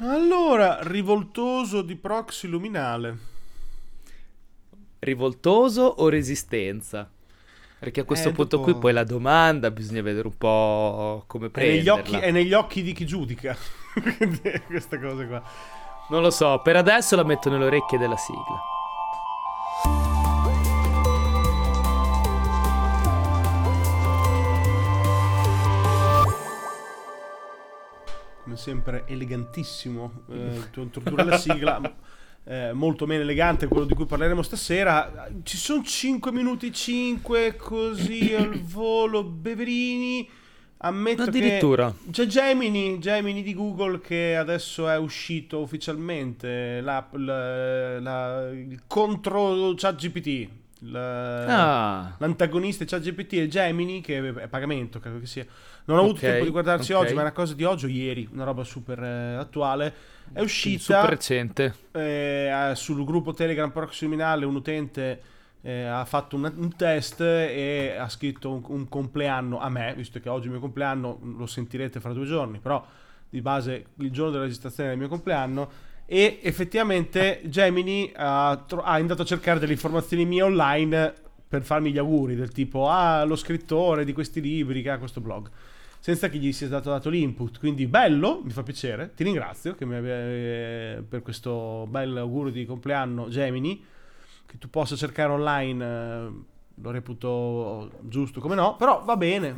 Allora, rivoltoso di proxy luminale. Rivoltoso o resistenza? Perché a questo Eh, punto dopo- qui poi la domanda bisogna vedere un po' come È negli, prenderla. occhi, è negli occhi di chi giudica. Quindi, Questa cosa qua. Non lo so, per adesso la metto nelle orecchie della sigla. Sempre elegantissimo eh, introdurre la sigla eh, molto meno elegante quello di cui parleremo stasera. Ci sono 5 minuti 5 così al volo Beverini. Ammetto Addirittura. c'è Gemini Gemini di Google che adesso è uscito ufficialmente la- la- il contro ChatGPT la- Ah, L'antagonista di ChatGPT è Gemini, che è pagamento, credo che sia. Non ho avuto Ok, tempo di guardarci ok. oggi, ma è una cosa di oggi o ieri, una roba super eh, attuale. È uscita super recente. eh, sul gruppo Telegram Proximinale, un utente eh, ha fatto un, un test e ha scritto un, un compleanno a me, visto che oggi è il mio compleanno, lo sentirete fra due giorni, però di base il giorno della registrazione del mio compleanno e effettivamente Gemini ha, tro- ha andato a cercare delle informazioni mie online per farmi gli auguri del tipo ah lo scrittore di questi libri che ha questo blog senza che gli sia stato dato l'input. Quindi bello mi fa piacere ti ringrazio che mi abbia, eh, per questo bel augurio di compleanno Gemini che tu possa cercare online eh, lo reputo giusto come no però va bene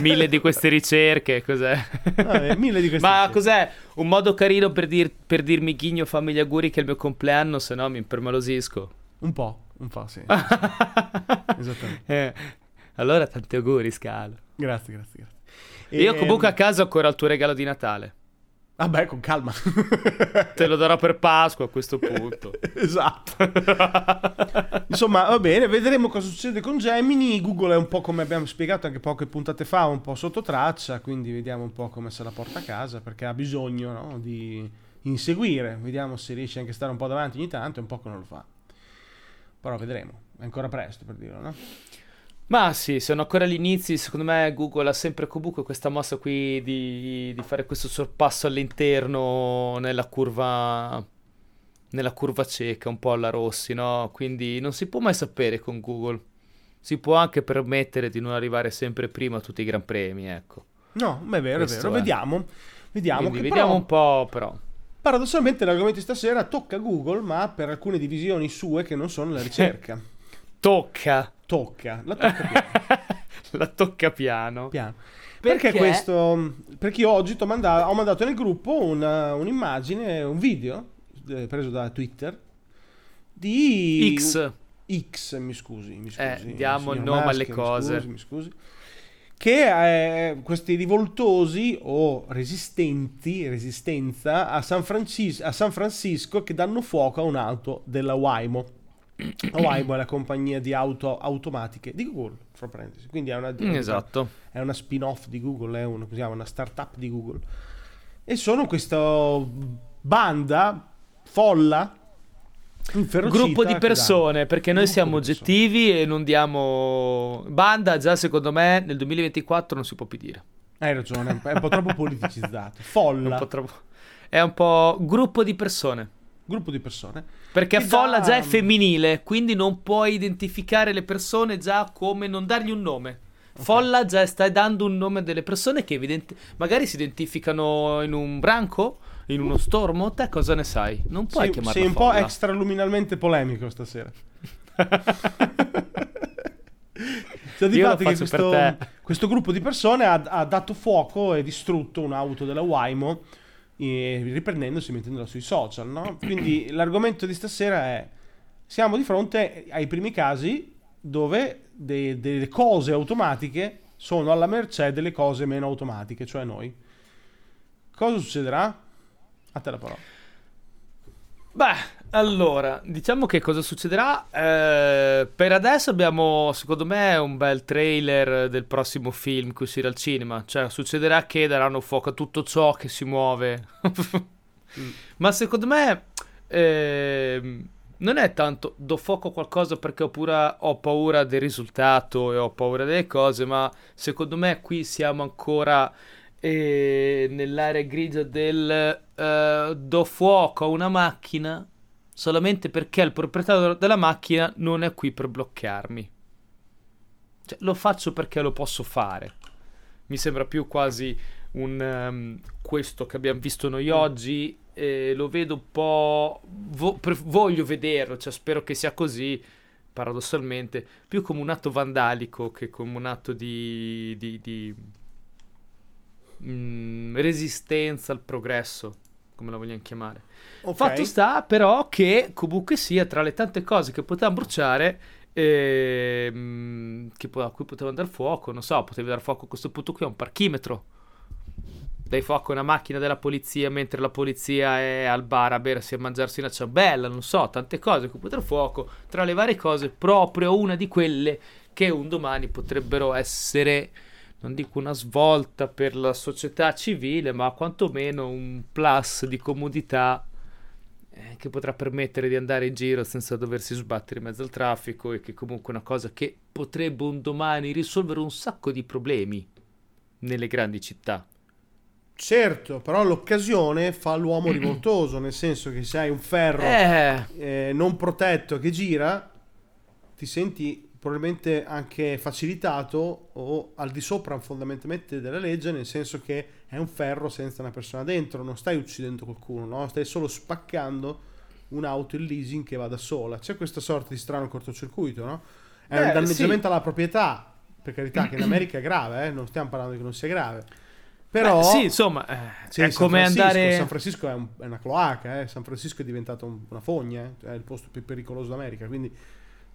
Mille di queste ricerche, cos'è? Vabbè, mille di queste Ma ricerche. cos'è? Un modo carino per, dir- per dirmi Ghigno fammi gli auguri che è il mio compleanno, se no mi impermalosisco. un po' un po' sì esattamente Eh, allora tanti auguri, Scalo. grazie grazie grazie Io E- comunque a casa ho ancora il tuo regalo di Natale. Vabbè, con calma. Te lo darò per Pasqua a questo punto. esatto. Insomma, va bene, vedremo cosa succede con Gemini. Google è un po' come abbiamo spiegato anche poche puntate fa, un po' sotto traccia, quindi vediamo un po' come se la porta a casa, perché ha bisogno no, di inseguire. Vediamo se riesce anche a stare un po' davanti ogni tanto, è un po' che non lo fa. Però vedremo, è ancora presto per dirlo, no? Ma sì, sono ancora agli inizi. Secondo me Google ha sempre comunque questa mossa qui di, di fare questo sorpasso all'interno nella curva, nella curva cieca, un po' alla Rossi, no? Quindi non si può mai sapere con Google. Si può anche permettere di non arrivare sempre prima a tutti i gran premi, ecco. No, ma è vero, Questo è vero. è. Vediamo. Vediamo. Quindi vediamo però- un po', però. Paradossalmente l'argomento di stasera tocca Google, ma per alcune divisioni sue che non sono la ricerca. Tocca. Tocca, la tocca piano. La tocca piano. piano. Perché? Perché? questo? Perché io oggi t'ho manda- ho mandato nel gruppo una- un'immagine, un video eh, preso da Twitter di X. X, mi scusi, mi Eh, scusi. diamo il nome alle mi cose. scusi, mi scusi. Che è questi rivoltosi o resistenti, resistenza a San, Francis- a San Francisco che danno fuoco a un'auto della Waymo. Waymo è la compagnia di auto automatiche di Google, fra parentesi. Quindi è una, Mm, Esatto. è una spin-off di Google, è una, chiama, una startup di Google. E sono questa banda folla Gruppo di persone, perché noi siamo di persone. oggettivi e non diamo... Banda già secondo me nel 2024 non si può più dire. Hai ragione, è un po' troppo politicizzato. È Folla, un po' troppo... È un po' gruppo di persone. Gruppo di persone. Perché folla dà- già è femminile, quindi non puoi identificare le persone già come non dargli un nome. Folla già stai dando un nome a delle persone che evidente- magari si identificano in un branco, in uno stormo, te cosa ne sai? Non puoi Sei, chiamarla sei un po' folla. extraluminalmente polemico stasera. Cioè, di fatto che questo, questo gruppo di persone ha, ha dato fuoco e distrutto un'auto della Waymo eh, riprendendosi e mettendola sui social, no? Quindi l'argomento di stasera è siamo di fronte ai primi casi dove de- delle cose automatiche sono alla mercé delle cose meno automatiche, cioè noi. Cosa succederà? A te la parola. Beh, allora, diciamo che cosa succederà? Eh, per adesso abbiamo, secondo me, un bel trailer del prossimo film che uscirà al cinema. Cioè, succederà che daranno fuoco a tutto ciò che si muove. Ma secondo me, ehm, non è tanto do fuoco a qualcosa perché ho, pura- ho paura del risultato e ho paura delle cose, ma secondo me qui siamo ancora e nell'area grigia del uh, do fuoco a una macchina solamente perché il proprietario della macchina non è qui per bloccarmi. Cioè, lo faccio perché lo posso fare. Mi sembra più quasi un um, questo che abbiamo visto noi oggi. Eh, lo vedo un po'. Vo- pre- voglio vederlo, cioè spero che sia così. Paradossalmente, più come un atto vandalico che come un atto di, di, di mm, resistenza al progresso, come la vogliamo chiamare. Okay. Fatto sta però che comunque sia tra le tante cose che potevamo bruciare ehm, che, a cui poteva andare fuoco, non so, potevi dar fuoco a questo punto qui a un parchimetro. Dai fuoco a una macchina della polizia mentre la polizia è al bar a bersi e a mangiarsi una ciambella, non so, tante cose che può dar fuoco. Tra le varie cose, proprio una di quelle che un domani potrebbero essere non dico una svolta per la società civile, ma quantomeno un plus di comodità eh, che potrà permettere di andare in giro senza doversi sbattere in mezzo al traffico e che comunque è una cosa che potrebbe un domani risolvere un sacco di problemi nelle grandi città. Certo, però l'occasione fa l'uomo rivoltoso, nel senso che se hai un ferro eh. Eh, non protetto che gira, ti senti probabilmente anche facilitato o al di sopra fondamentalmente della legge, nel senso che è un ferro senza una persona dentro, non stai uccidendo qualcuno, no? stai solo spaccando un'auto in leasing che va da sola. C'è questa sorta di strano cortocircuito, no? È Beh, un danneggiamento sì. alla proprietà, per carità, che in America è grave, eh? non stiamo parlando che non sia grave. Però, Beh, sì, insomma, eh, sì, è come andare. San Francisco è, un, è una cloaca, eh? San Francisco è diventato un, una fogna, eh? è il posto più pericoloso d'America. Quindi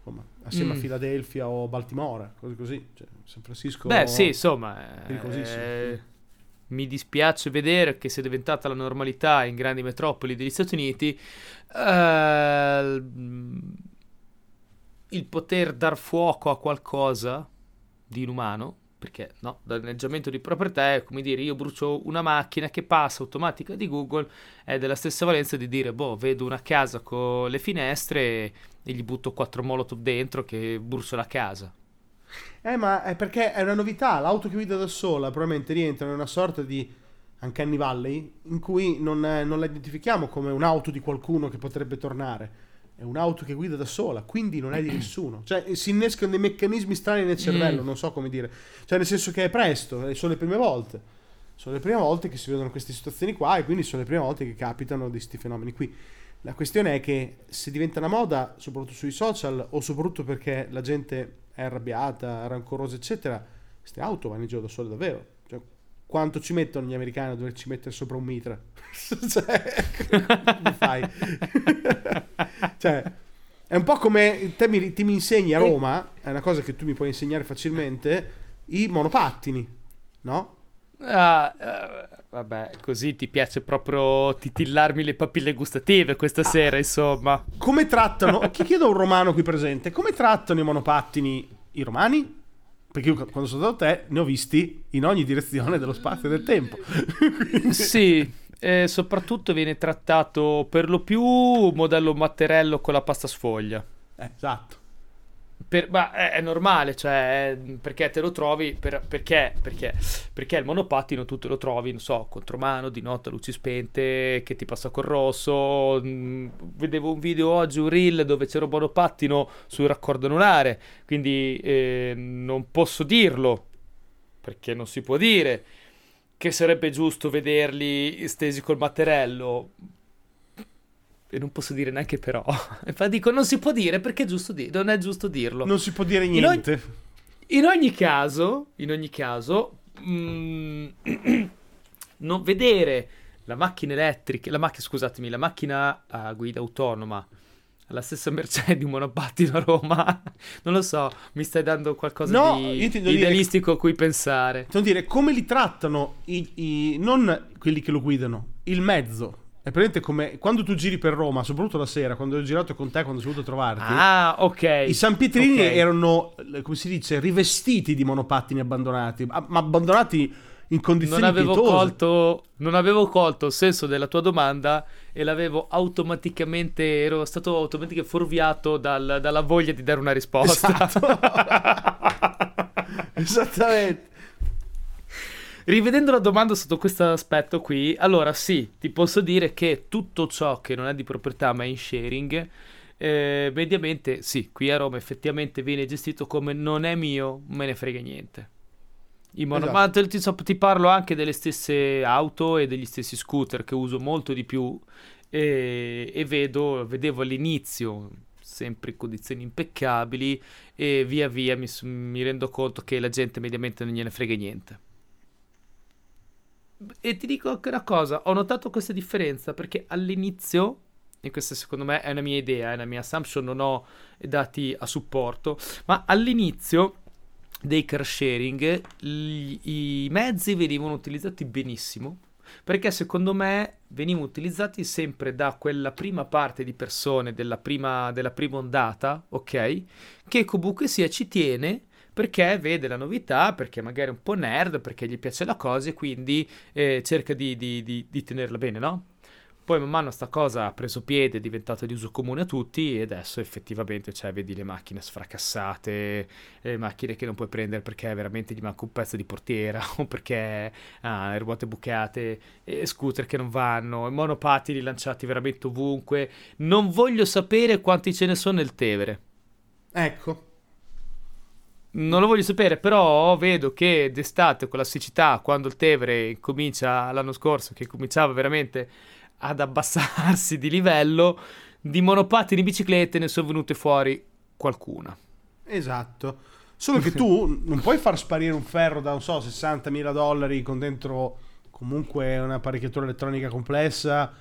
insomma, assieme mm. a Filadelfia o Baltimora, così così. Cioè, San Francisco... Beh sì, insomma... Eh, mi dispiace vedere che sia diventata la normalità in grandi metropoli degli Stati Uniti eh, il poter dar fuoco a qualcosa di inumano perché no, danneggiamento di proprietà è come dire io brucio una macchina che passa automatica di Google è della stessa valenza di dire boh vedo una casa con le finestre e, gli butto quattro molotov dentro che brucio la casa eh ma è perché è una novità l'auto che guida da sola probabilmente rientra in una sorta di Uncanny Valley in cui non, non la identifichiamo come un'auto di qualcuno che potrebbe tornare è un'auto che guida da sola, quindi non è di nessuno. Cioè, si innescano dei meccanismi strani nel cervello, mm. non so come dire. Cioè, nel senso che è presto, sono le prime volte. Sono le prime volte che si vedono queste situazioni qua e quindi sono le prime volte che capitano di questi fenomeni qui. La questione è che se diventa una moda, soprattutto sui social, o soprattutto perché la gente è arrabbiata, rancorosa, eccetera, queste auto vanno in giro da sole davvero. Cioè, quanto ci mettono gli americani a doverci mettere sopra un mitra? cioè, come fai? cioè, è un po' come te mi, ti mi insegni a Roma, è una cosa che tu mi puoi insegnare facilmente, i monopattini, no? Ah, uh, vabbè, così ti piace proprio titillarmi le papille gustative questa sera, insomma. Come trattano, chi chiedo a un romano qui presente, come trattano i monopattini i romani? Perché io quando sono stato te ne ho visti in ogni direzione dello spazio e del tempo. sì, e soprattutto viene trattato per lo più modello matterello con la pasta sfoglia. Eh, esatto. Per, ma è, è, normale, cioè, perché te lo trovi, per, perché, perché, perché il monopattino tu te lo trovi, non so, contromano, di notte, luci spente, che ti passa col rosso, mm, vedevo un video oggi, un reel, dove c'era un monopattino sul raccordo anulare, quindi eh, non posso dirlo, perché non si può dire, che sarebbe giusto vederli stesi col matterello, e non posso dire neanche però. Infatti dico non si può dire perché è giusto di- non è giusto dirlo. Non si può dire niente. In, ogni, in ogni caso, in ogni caso, mm, non vedere la macchina elettrica, la macchina, scusatemi, la macchina a guida autonoma alla stessa mercé di un monopattino a Roma. non lo so, mi stai dando qualcosa no, di idealistico a cui pensare. Non dire come li trattano i, i, non quelli che lo guidano, il mezzo è presente come quando tu giri per Roma, soprattutto la sera, quando ho girato con te, quando sono venuto a trovarti. Ah, ok. I San Pietrini okay. erano, come si dice, rivestiti di monopattini abbandonati, ma abbandonati in condizioni non avevo colto Non avevo colto il senso della tua domanda e l'avevo automaticamente, ero stato automaticamente fuorviato dal, dalla voglia di dare una risposta. Esatto. Esattamente. Rivedendo la domanda sotto questo aspetto qui, allora sì, ti posso dire che tutto ciò che non è di proprietà ma è in sharing, eh, mediamente sì, qui a Roma effettivamente viene gestito come non è mio, me ne frega niente. Mono- Esatto. Ma ti, so- ti parlo anche delle stesse auto e degli stessi scooter che uso molto di più e, e vedo, vedevo all'inizio sempre in condizioni impeccabili e via via mi, mi rendo conto che la gente mediamente non gliene frega niente. E ti dico anche una cosa, ho notato questa differenza perché all'inizio, e questa secondo me è una mia idea, è una mia assumption, non ho dati a supporto, ma all'inizio dei car sharing gli- i mezzi venivano utilizzati benissimo perché secondo me venivano utilizzati sempre da quella prima parte di persone della prima, della prima ondata, ok? Che comunque sia ci tiene perché vede la novità, perché magari è un po' nerd, perché gli piace la cosa e quindi eh, cerca di, di- di- di tenerla bene, no? Poi man mano sta cosa ha preso piede, è diventata di uso comune a tutti e adesso effettivamente cioè, vedi le macchine sfracassate, le macchine che non puoi prendere perché veramente gli manca un pezzo di portiera o perché ha le ruote bucate, e scooter che non vanno, monopattini lanciati veramente ovunque. Non voglio sapere quanti ce ne sono nel Tevere. Ecco. Non lo voglio sapere, però vedo che d'estate con la siccità, quando il Tevere comincia l'anno scorso, che cominciava veramente ad abbassarsi di livello, di monopattini biciclette ne sono venute fuori qualcuna. Esatto. Solo che tu non puoi far sparire un ferro da, non so, 60.000 dollari con dentro comunque una apparecchiatura elettronica complessa,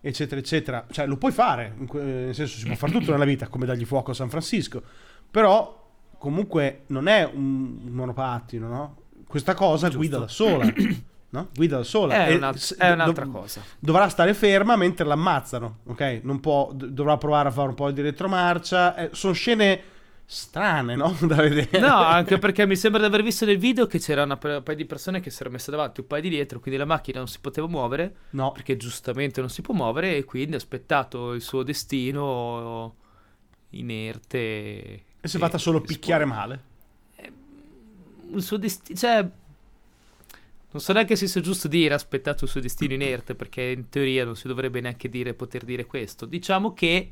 eccetera, eccetera. Cioè, lo puoi fare, nel senso si può fare tutto nella vita, come dargli fuoco a San Francisco. Però, comunque, non è un monopattino, no? Questa cosa Giusto. guida da sola, no? Guida da sola. È, una- è un'altra dov- cosa. Dovrà stare ferma mentre l'ammazzano, ok? Non può, dovrà provare a fare un po' di retromarcia. Eh, sono scene strane, no? Da vedere. No, anche perché mi sembra di aver visto nel video che c'era una un paio di persone che si erano messe davanti, un paio di dietro, quindi la macchina non si poteva muovere, No, perché giustamente non si può muovere, e quindi ha aspettato il suo destino inerte. E si è fatta solo picchiare spo- male. Il suo destino, cioè... Non so neanche se sia giusto dire aspettato il suo destino inerte, perché in teoria non si dovrebbe neanche dire, poter dire questo. Diciamo che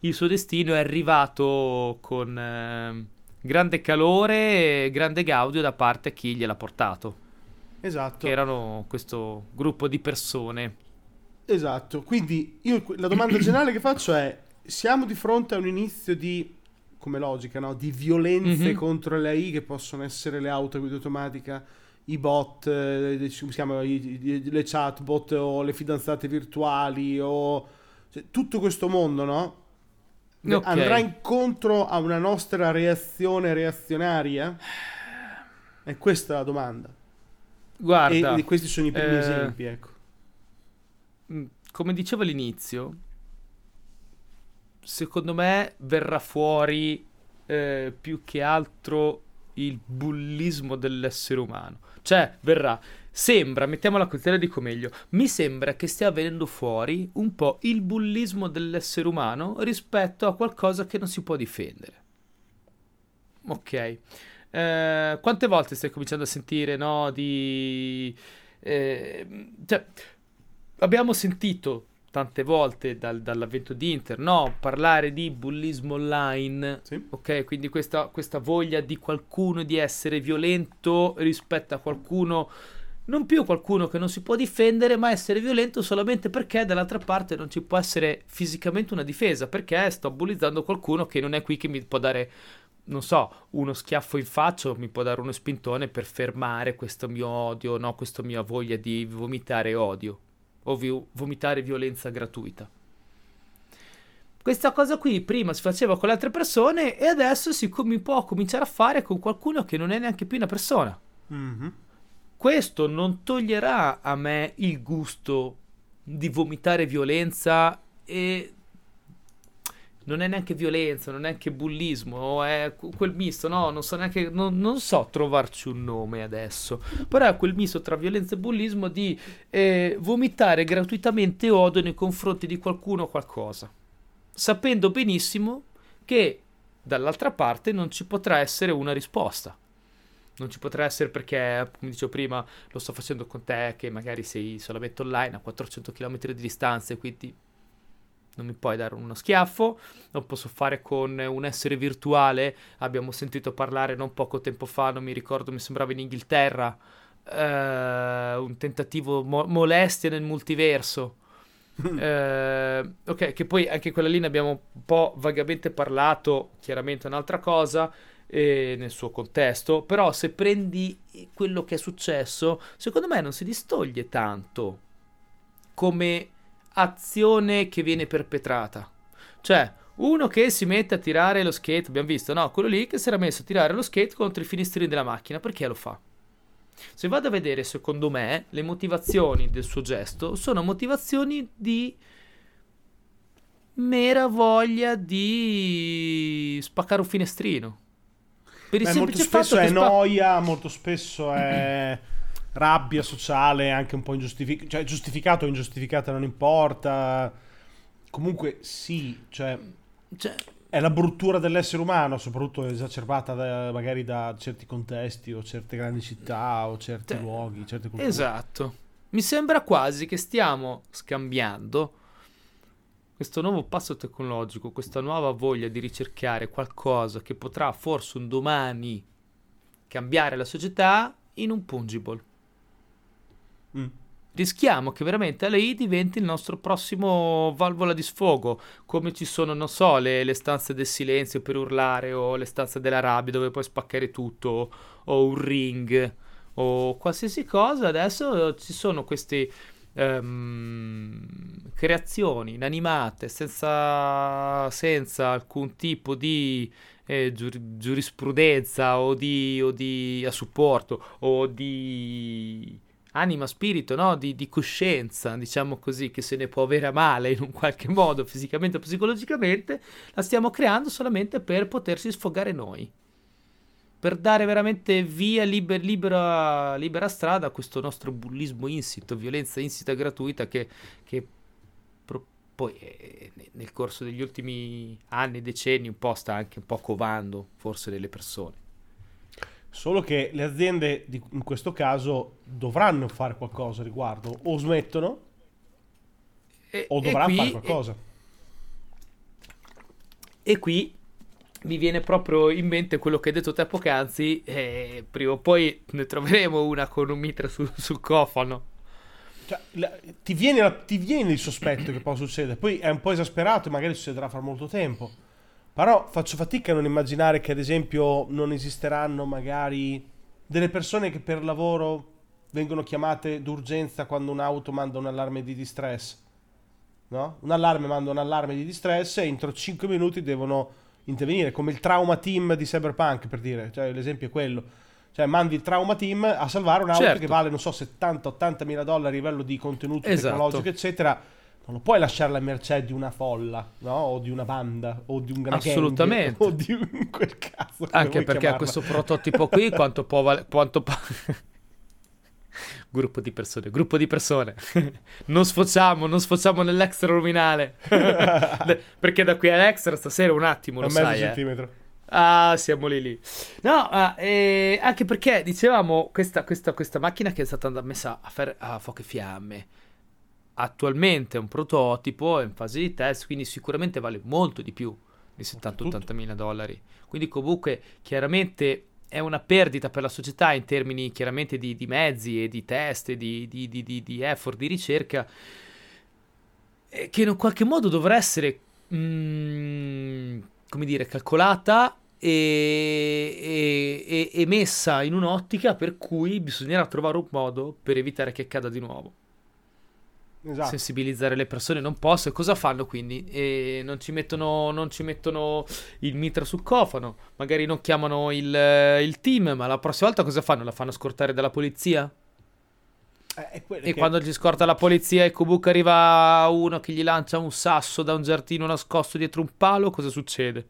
il suo destino è arrivato con ehm, grande calore e grande gaudio da parte a chi gliel'ha portato, Esatto. che erano questo gruppo di persone. Esatto. Quindi io la domanda generale che faccio è: siamo di fronte a un inizio di come logica, no? Di violenze Mhm. contro le AI che possono essere le auto a guida automatica, i bot, eh, chiama, i- i- le chatbot o le fidanzate virtuali o cioè, tutto questo mondo, no? Ok. Andrà incontro a una nostra reazione reazionaria? E questa è la domanda. Guarda, e, e questi sono i primi eh, esempi, ecco. Mm, come dicevo all'inizio, secondo me verrà fuori eh, più che altro il bullismo dell'essere umano. Cioè, verrà. Sembra, mettiamola col tele dico meglio, mi sembra che stia venendo fuori un po' il bullismo dell'essere umano rispetto a qualcosa che non si può difendere. Ok. Eh, quante volte stai cominciando a sentire, no, di... eh, cioè, abbiamo sentito tante volte dal- dall'avvento di Inter, no, parlare di bullismo online, Sì. ok? Quindi questa, questa voglia di qualcuno di essere violento rispetto a qualcuno, non più qualcuno che non si può difendere, ma essere violento solamente perché dall'altra parte non ci può essere fisicamente una difesa, perché sto bullizzando qualcuno che non è qui che mi può dare non so, uno schiaffo in faccia mi può dare uno spintone per fermare questo mio odio, no, questa mia voglia di vomitare odio o vi- vomitare violenza gratuita. Questa cosa qui prima si faceva con le altre persone e adesso si com- può cominciare a fare con qualcuno che non è neanche più una persona. Mhm. Questo non toglierà a me il gusto di vomitare violenza e non è neanche violenza, non è neanche bullismo, è que- quel misto, no? Non so neanche, non, non so trovarci un nome adesso, però è quel misto tra violenza e bullismo di eh, vomitare gratuitamente odio nei confronti di qualcuno o qualcosa, sapendo benissimo che dall'altra parte non ci potrà essere una risposta. non ci potrà essere perché, come dicevo prima, lo sto facendo con te che magari sei solamente online a 400 km di distanza e quindi non mi puoi dare uno schiaffo, lo posso fare con un essere virtuale, abbiamo sentito parlare non poco tempo fa, non mi ricordo, mi sembrava in Inghilterra, eh, un tentativo mo- molestia nel multiverso. eh, ok, che poi anche quella lì ne abbiamo un po' vagamente parlato, chiaramente è un'altra cosa, nel suo contesto, però se prendi quello che è successo, secondo me non si distoglie tanto come azione che viene perpetrata. Cioè, uno che si mette a tirare lo skate, abbiamo visto, no? Quello lì che si era messo a tirare lo skate contro i finestrini della macchina, perché lo fa? Se vado a vedere, secondo me, le motivazioni del suo gesto sono motivazioni di mera voglia di spaccare un finestrino. Per il Beh, molto spesso è spa- noia, molto spesso è rabbia sociale, anche un po' ingiustificato, cioè giustificato o ingiustificata non importa. Comunque sì, cioè, cioè, è la bruttura dell'essere umano, soprattutto esacerbata da, magari da certi contesti o certe grandi città o certi cioè, luoghi, certe culture. Esatto. Mi sembra quasi che stiamo scambiando questo nuovo passo tecnologico, questa nuova voglia di ricercare qualcosa che potrà forse un domani cambiare la società in un pungible. Mm. Rischiamo che veramente LA diventi il nostro prossimo valvola di sfogo, come ci sono, non so, le, le stanze del silenzio per urlare o le stanze della rabbia dove puoi spaccare tutto o un ring o qualsiasi cosa. Adesso ci sono questi ehm, creazioni inanimate senza, senza alcun tipo di eh, giur- giurisprudenza o di, o di a supporto o di anima, spirito, no? di, di, coscienza, diciamo così, che se ne può avere a male in un qualche modo, fisicamente o psicologicamente, la stiamo creando solamente per potersi sfogare noi per dare veramente via liber, libera, libera, strada a questo nostro bullismo insito, violenza insita gratuita che, che pro, poi eh, nel corso degli ultimi anni, decenni, un po' sta anche un po' covando forse delle persone. Solo che le aziende di, in questo caso dovranno fare qualcosa riguardo, o smettono, e, o dovranno fare qualcosa. E, e qui mi viene proprio in mente quello che hai detto te poc'anzi, e prima o poi ne troveremo una con un mitra sul, sul cofano. Cioè, la, ti, viene la, ti, viene il sospetto che può succedere, poi è un po' esasperato e magari succederà fra molto tempo. Però faccio fatica a non immaginare che ad esempio non esisteranno magari delle persone che per lavoro vengono chiamate d'urgenza quando un'auto manda un allarme di distress. No? Un allarme manda un allarme di distress e entro 5 minuti devono intervenire, come il trauma team di Cyberpunk, per dire, cioè l'esempio è quello. Cioè mandi il trauma team a salvare un'auto certo. che vale, non so, 70-80 mila dollari a livello di contenuto esatto. tecnologico, eccetera. Non lo puoi lasciare alla mercé di una folla, no? O di una banda, o di un gran Assolutamente. Gang, o di un, quel cazzo. Anche perché chiamarla. a questo prototipo qui quanto può valere... Quanto po- gruppo di persone, gruppo di persone. non sfociamo, non sfociamo nell'extra luminale. Perché da qui all'extra stasera un attimo, lo un sai. Mezzo eh. centimetro. Ah, siamo lì lì. No, ah, eh, anche perché dicevamo questa, questa, questa, macchina che è stata messa a, fer- a fuoco e fiamme. Attualmente è un prototipo, è in fase di test, quindi sicuramente vale molto di più di 70-80 mila dollari. Quindi comunque chiaramente è una perdita per la società in termini chiaramente di, di mezzi e di test e di, di, di, di effort di ricerca eh, che in qualche modo dovrà essere mm, come dire calcolata e, e, e, messa in un'ottica per cui bisognerà trovare un modo per evitare che accada di nuovo esatto. sensibilizzare le persone non posso. E cosa fanno quindi? E non, ci mettono, non ci mettono il mitra sul cofano, magari non chiamano il, il, team, ma la prossima volta cosa fanno? La fanno scortare dalla polizia? Eh, e che... quando gli scorta la polizia e comunque arriva uno che gli lancia un sasso da un giardino nascosto dietro un palo, cosa succede?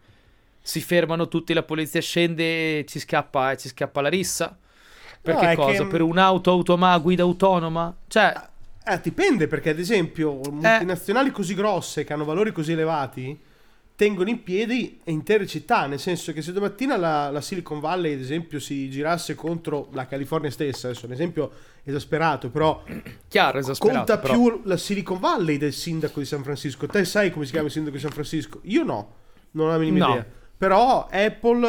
Si fermano tutti, la polizia scende e ci scappa, e ci scappa la rissa. Perché no, cosa? Che... Per un'auto automa guida autonoma? Cioè, eh, dipende perché, ad esempio, multinazionali eh. così grosse che hanno valori così elevati tengono in piedi intere città, nel senso che se domattina la, la, Silicon Valley, ad esempio, si girasse contro la California stessa, adesso è un esempio esasperato, però Chiaro, esasperato, conta però. più la Silicon Valley del sindaco di San Francisco. Te sai come si chiama il sindaco di San Francisco? Io no, non ho la minima No. idea. Però Apple,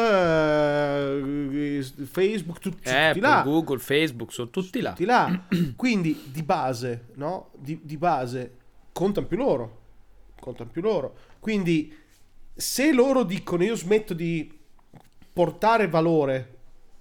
eh, Facebook, tut- tutti Apple, là. Google, Facebook, sono tutti là. tutti là. Quindi di base, no? Di, di base contano più loro. Contano più loro. Quindi se loro dicono io smetto di portare valore,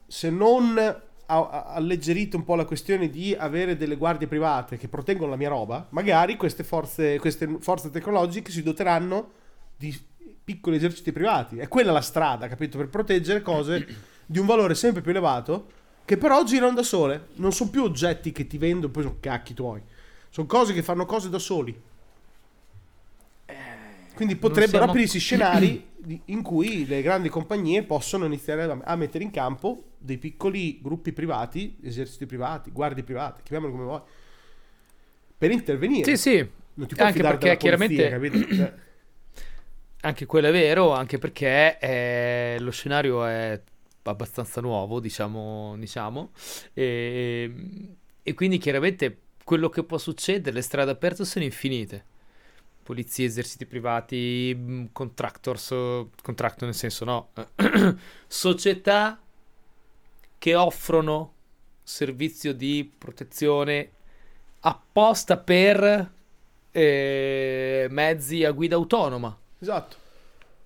se non alleggerite un po' la questione di avere delle guardie private che proteggono la mia roba, magari queste forze, queste forze tecnologiche si doteranno di piccoli eserciti privati. È quella la strada, capito? Per proteggere cose di un valore sempre più elevato che però girano da sole. Non sono più oggetti che ti vendono, poi sono cacchi tuoi. Sono cose che fanno cose da soli. Quindi potrebbero siamo- aprirsi scenari in cui le grandi compagnie possono iniziare a, mettere in campo dei piccoli gruppi privati, eserciti privati, guardie private, chiamiamoli come vuoi, per intervenire. Sì, sì, Non ti puoi anche perché polizia, chiaramente- capito? Cioè, anche quello è vero, anche perché eh, lo scenario è abbastanza nuovo, diciamo, diciamo e, e quindi chiaramente quello che può succedere, le strade aperte sono infinite. Polizie, eserciti privati, mh, contractors, contractor nel senso no, società che offrono servizio di protezione apposta per eh, mezzi a guida autonoma. Esatto.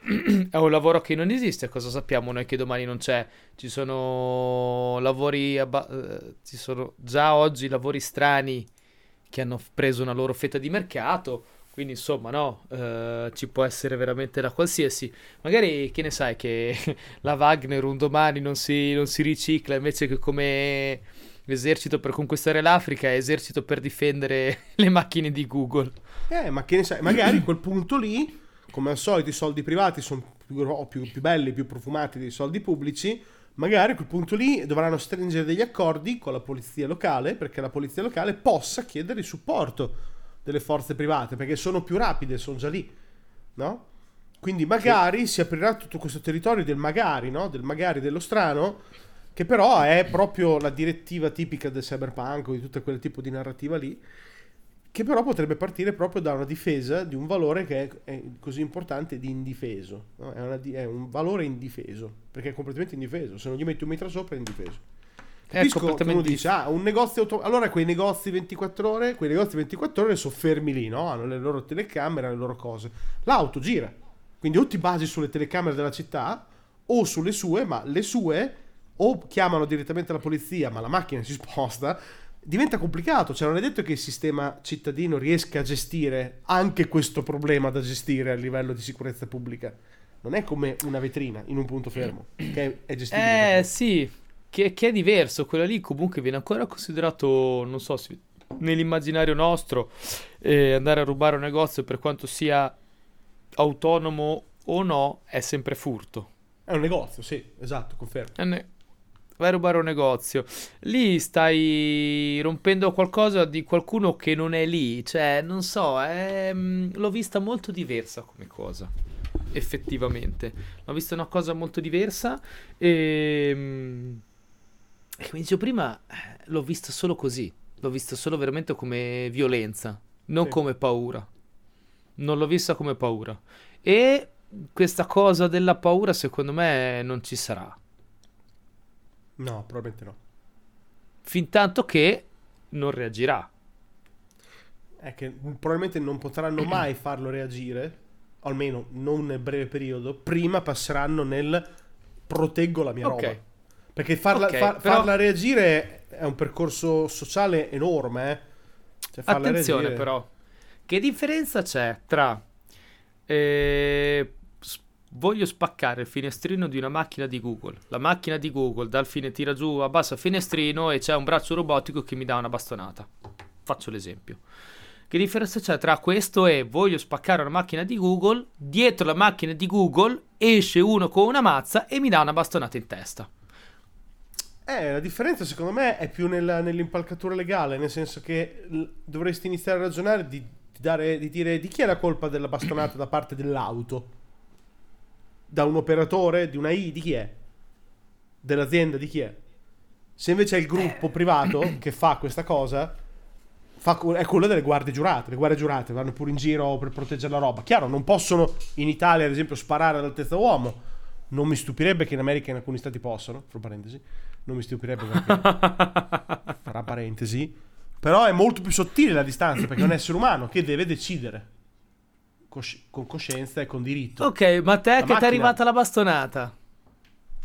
È un lavoro che non esiste, cosa sappiamo noi che domani non c'è? Ci sono lavori, abba- eh, ci sono già oggi lavori strani che hanno preso una loro fetta di mercato, quindi insomma no, eh, ci può essere veramente da qualsiasi. Magari, che ne sai, che la Wagner un domani non si, non si ricicla invece che come esercito per conquistare l'Africa, è esercito per difendere le macchine di Google. Eh, ma che ne sai, magari a quel punto lì, come al solito i soldi privati sono più, più, più belli, più profumati dei soldi pubblici, magari a quel punto lì dovranno stringere degli accordi con la polizia locale perché la polizia locale possa chiedere il supporto delle forze private perché sono più rapide, sono già lì, no? Quindi magari si aprirà tutto questo territorio del magari, no? Del magari dello strano, che però è proprio la direttiva tipica del cyberpunk o di tutto quel tipo di narrativa lì, che però potrebbe partire proprio da una difesa di un valore che è, è così importante di indifeso. no? È, una è un valore indifeso, perché è completamente indifeso. Se non gli metti un mitra sopra è indifeso. Capisco uno completamente dice, ah, un negozio auto... Allora quei negozi 24 ore, quei negozi 24 ore sono fermi lì, no? Hanno le loro telecamere, le loro cose. L'auto gira. Quindi o ti basi sulle telecamere della città o sulle sue, ma le sue o chiamano direttamente la polizia, ma la macchina si sposta, diventa complicato. Cioè, non è detto che il sistema cittadino riesca a gestire anche questo problema da gestire a livello di sicurezza pubblica. Non è come una vetrina in un punto fermo, che è, gestibile. Eh sì, che, che è diverso, quella lì comunque viene ancora considerato, non so, se- nell'immaginario nostro, eh, andare a rubare un negozio per quanto sia autonomo o no, è sempre furto. È un negozio, sì, esatto, confermo. Ne- Vai a rubare un negozio. Lì stai rompendo qualcosa di qualcuno che non è lì. Cioè, non so, è- mm, l'ho vista molto diversa come cosa. Effettivamente. L'ho vista una cosa molto diversa. E, mm, e come dicevo prima, eh, l'ho vista solo così. L'ho vista solo veramente come violenza, non Sì. come paura. Non l'ho vista come paura. E questa cosa della paura, secondo me, non ci sarà. No, probabilmente no. fin tanto che non reagirà. È che probabilmente non potranno mai farlo reagire, almeno non nel breve periodo, prima passeranno nel proteggo la mia Ok. roba. Perché farla, Ok, far- però- farla reagire è un percorso sociale enorme. eh. Cioè, Attenzione reagire- però, che differenza c'è tra eh, voglio spaccare il finestrino di una macchina di Google, la macchina di Google dal fine tira giù, abbassa il finestrino e c'è un braccio robotico che mi dà una bastonata. Faccio l'esempio. Che differenza c'è tra questo e voglio spaccare una macchina di Google, dietro la macchina di Google esce uno con una mazza e mi dà una bastonata in testa. Eh, la differenza secondo me è più nella- nell'impalcatura legale, nel senso che l- dovresti iniziare a ragionare di, di dare, di dire di chi è la colpa della bastonata da parte dell'auto. Da un operatore di una I di chi è? Dell'azienda di chi è? Se invece è il gruppo privato che fa questa cosa, fa, è quello delle guardie giurate. Le guardie giurate vanno pure in giro per proteggere la roba. Chiaro, non possono in Italia, ad esempio, sparare all'altezza uomo. Non mi stupirebbe che in America in alcuni stati possano, fra parentesi. Non mi stupirebbe perché, fra parentesi. Però è molto più sottile la distanza perché è un essere umano che deve decidere cosci- con coscienza e con diritto. Ok, ma te La che ti è arrivata la bastonata?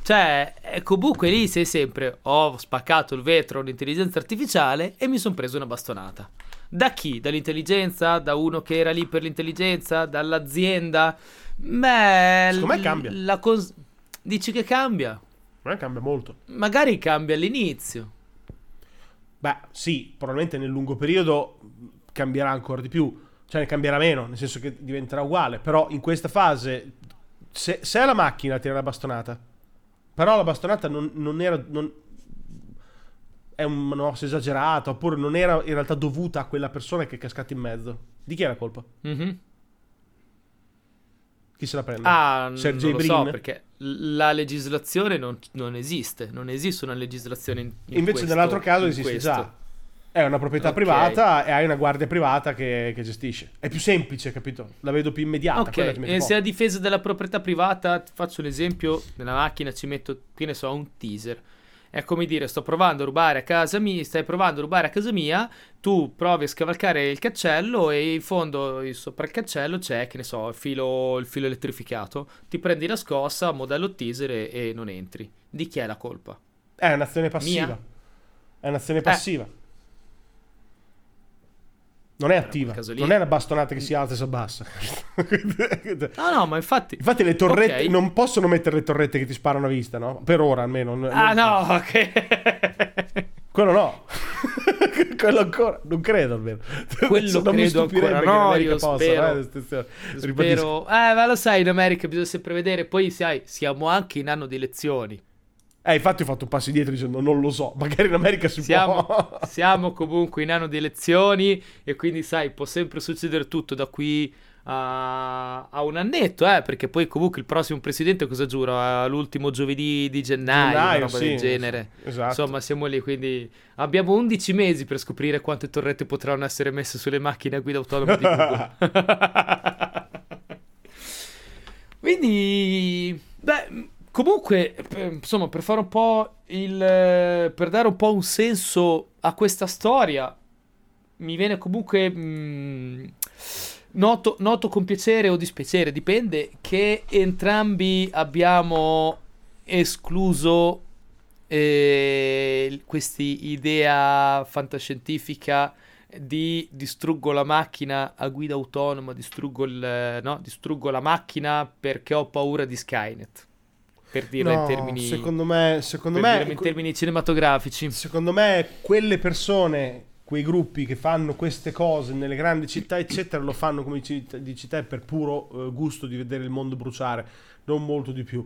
Cioè, comunque lì sei sempre ho spaccato il vetro all'intelligenza artificiale e mi sono preso una bastonata. Da chi? Dall'intelligenza? Da uno che era lì per l'intelligenza? Dall'azienda? Beh, Secondo me l- cambia. la cos- Dici che cambia? Che cambia molto. Magari cambia all'inizio. Beh, sì, probabilmente nel lungo periodo cambierà ancora di più. Cioè, ne cambierà meno, nel senso che diventerà uguale. Però in questa fase, se, se è la macchina a tirare la bastonata, però la bastonata non, non era... non- è una mossa esagerata, oppure non era in realtà dovuta a quella persona che è cascata in mezzo. Di chi è la colpa? Mhm. Chi se la prende? Ah, Sergey non lo so perché la legislazione non, non esiste, non esiste una legislazione in, in Invece questo- nell'altro caso in esiste questo. già. È una proprietà Ok. privata e hai una guardia privata che, che gestisce. È più semplice, capito? La vedo più immediata. Ok, quella ci mette e se a difesa della proprietà privata, faccio un esempio, nella macchina ci metto, che ne so, un teaser. È come dire, sto provando a rubare a casa mia, stai provando a rubare a casa mia, tu provi a scavalcare il cancello e in fondo sopra il cancello c'è, che ne so, il filo, il filo elettrificato. Ti prendi la scossa, modello teaser e, e non entri. Di chi è la colpa? È un'azione passiva. Mia? È un'azione passiva. Non è attiva. Non è una bastonata che si alza e si abbassa. No, no, ma infatti... Infatti le torrette Ok. non possono mettere le torrette che ti sparano a vista, no? Per ora almeno. Non- Ah non- no, ok. Quello no. Quello ancora. Non credo almeno. Quello non mi credo stupirebbe ancora no, io possano, spero. eh. Spero... Eh, ma lo sai, in America bisogna sempre vedere. Poi, sai, siamo anche in anno di elezioni. Eh, infatti ho fatto un passo indietro dicendo non lo so. Magari in America si Siamo, può. siamo comunque in anno di elezioni e quindi, sai, può sempre succedere tutto da qui a, a un annetto, eh, perché poi comunque il prossimo presidente cosa giura? L'ultimo giovedì di gennaio, una Gennaio, roba sì, del genere. Esatto. Insomma, siamo lì, quindi abbiamo 11 mesi per scoprire quante torrette potranno essere messe sulle macchine a guida autonoma di Google. quindi, beh, comunque, per- insomma, per fare un po' il... eh, per dare un po' un senso a questa storia, mi viene comunque... mm, noto, noto con piacere o dispiacere, dipende, che entrambi abbiamo escluso eh, questi idea fantascientifica di distruggo la macchina a guida autonoma, distruggo, il, no, distruggo la macchina perché ho paura di Skynet. Per dirla No, in termini, secondo me, secondo me, in termini cinematografici. secondo me quelle persone, quei gruppi che fanno queste cose nelle grandi città, eccetera, lo fanno come dici te per puro eh, gusto di vedere il mondo bruciare, non molto di più.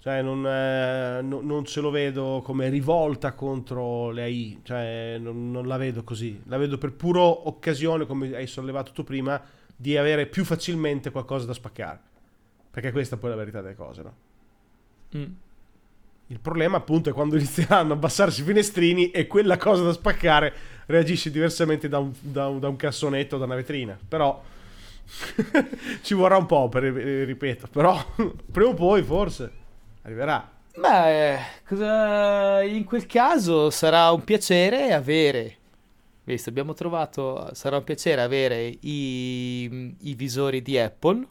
Cioè, non, eh, no- non ce lo vedo come rivolta contro le AI, cioè, non, non la vedo così. La vedo per puro occasione, come hai sollevato tu prima, di avere più facilmente qualcosa da spaccare. Perché questa poi è la verità delle cose, no? Mm. Il problema appunto è quando inizieranno a abbassarsi i finestrini e quella cosa da spaccare reagisce diversamente da un, da un- da un cassonetto o da una vetrina. Però ci vorrà un po' per, eh, ripeto, però prima o poi forse arriverà. Beh, cosa- in quel caso sarà un piacere avere. Visto, abbiamo trovato. Sarà un piacere avere i, i visori di Apple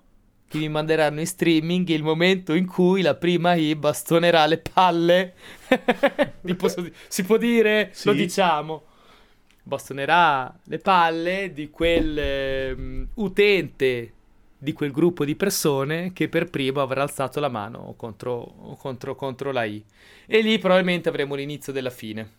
che vi manderanno in streaming il momento in cui la prima I bastonerà le palle. Posso si può dire? Lo Sì. diciamo. Bastonerà le palle di quel ehm, utente di quel gruppo di persone che per primo avrà alzato la mano contro, contro, contro la I. E lì probabilmente avremo l'inizio della fine.